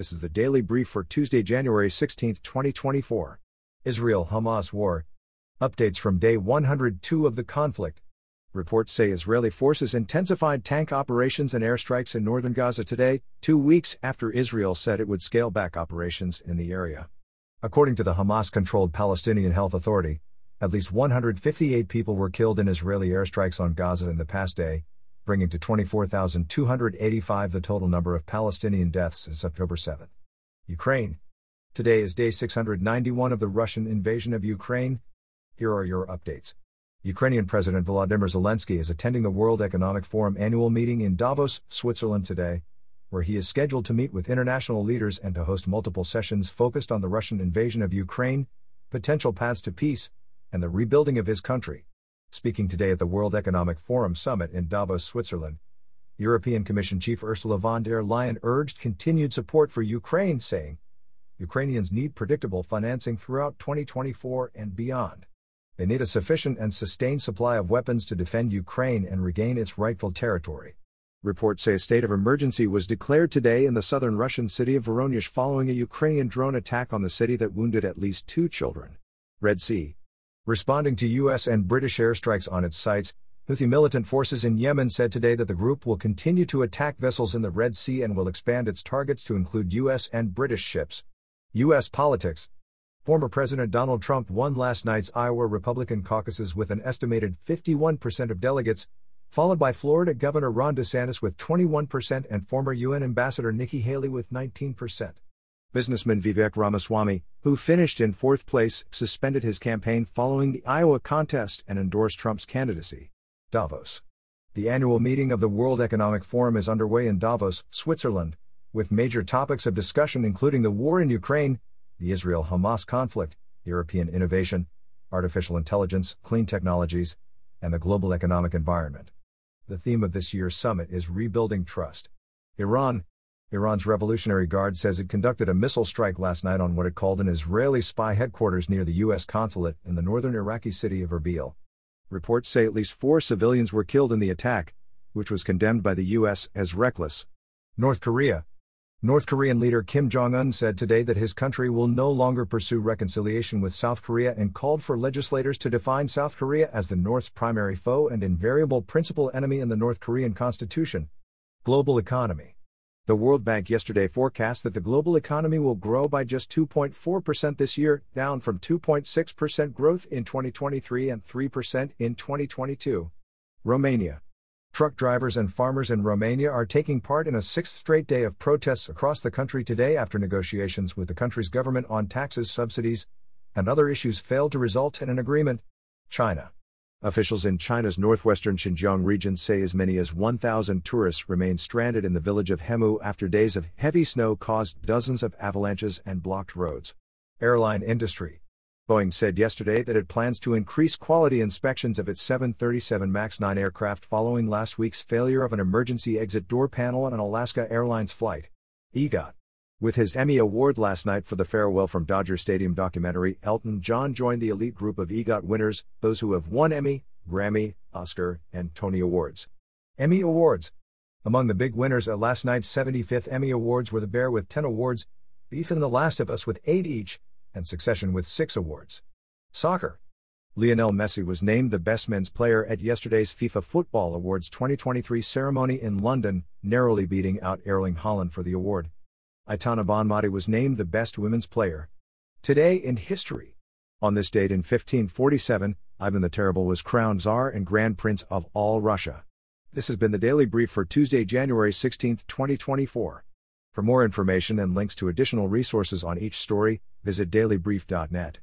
This is the daily brief for Tuesday, January 16, 2024. Israel Hamas war. Updates from day 102 of the conflict. Reports say Israeli forces intensified tank operations and airstrikes in northern Gaza today, two weeks after Israel said it would scale back operations in the area. According to the Hamas controlled Palestinian Health Authority, at least 158 people were killed in Israeli airstrikes on Gaza in the past day, bringing to 24,285 the total number of Palestinian deaths since October 7. Ukraine. Today is day 691 of the Russian invasion of Ukraine. Here are your updates. Ukrainian President Volodymyr Zelensky is attending the World Economic Forum annual meeting in Davos, Switzerland today, where he is scheduled to meet with international leaders and to host multiple sessions focused on the Russian invasion of Ukraine, potential paths to peace, and the rebuilding of his country. Speaking today at the World Economic Forum summit in Davos, Switzerland, European Commission Chief Ursula von der Leyen urged continued support for Ukraine, saying, Ukrainians need predictable financing throughout 2024 and beyond. They need a sufficient and sustained supply of weapons to defend Ukraine and regain its rightful territory. Reports say a state of emergency was declared today in the southern Russian city of Voronezh following a Ukrainian drone attack on the city that wounded at least two children. Red Sea. Responding to U.S. and British airstrikes on its sites, Houthi militant forces in Yemen said today that the group will continue to attack vessels in the Red Sea and will expand its targets to include U.S. and British ships. U.S. politics. Former President Donald Trump won last night's Iowa Republican caucuses with an estimated 51% of delegates, followed by Florida Governor Ron DeSantis with 21% and former UN Ambassador Nikki Haley with 19%. Businessman Vivek Ramaswamy, who finished in fourth place, suspended his campaign following the Iowa contest and endorsed Trump's candidacy. Davos. The annual meeting of the World Economic Forum is underway in Davos, Switzerland, with major topics of discussion including the war in Ukraine, the Israel Hamas conflict, European innovation, artificial intelligence, clean technologies, and the global economic environment. The theme of this year's summit is Rebuilding Trust. Iran. Iran's Revolutionary Guard says it conducted a missile strike last night on what it called an Israeli spy headquarters near the U.S. consulate in the northern Iraqi city of Erbil. Reports say at least four civilians were killed in the attack, which was condemned by the U.S. as reckless. North Korea. North Korean leader Kim Jong un said today that his country will no longer pursue reconciliation with South Korea and called for legislators to define South Korea as the North's primary foe and invariable principal enemy in the North Korean constitution. Global economy. The World Bank yesterday forecast that the global economy will grow by just 2.4% this year, down from 2.6% growth in 2023 and 3% in 2022. Romania. Truck drivers and farmers in Romania are taking part in a sixth straight day of protests across the country today after negotiations with the country's government on taxes, subsidies, and other issues failed to result in an agreement. China. Officials in China's northwestern Xinjiang region say as many as 1,000 tourists remain stranded in the village of Hemu after days of heavy snow caused dozens of avalanches and blocked roads. Airline industry. Boeing said yesterday that it plans to increase quality inspections of its 737 MAX 9 aircraft following last week's failure of an emergency exit door panel on an Alaska Airlines flight. EGOT. With his Emmy Award last night for the Farewell from Dodger Stadium documentary, Elton John joined the elite group of EGOT winners, those who have won Emmy, Grammy, Oscar, and Tony Awards. Emmy Awards. Among the big winners at last night's 75th Emmy Awards were The Bear with 10 awards, Beef and The Last of Us with 8 each, and Succession with six awards. Soccer. Lionel Messi was named the best men's player at yesterday's FIFA Football Awards 2023 ceremony in London, narrowly beating out Erling Haaland for the award. Aitana Bonmatí was named the best women's player. Today in history. On this date in 1547, Ivan the Terrible was crowned Tsar and Grand Prince of all Russia. This has been the Daily Brief for Tuesday, January 16, 2024. For more information and links to additional resources on each story, visit dailybrief.net.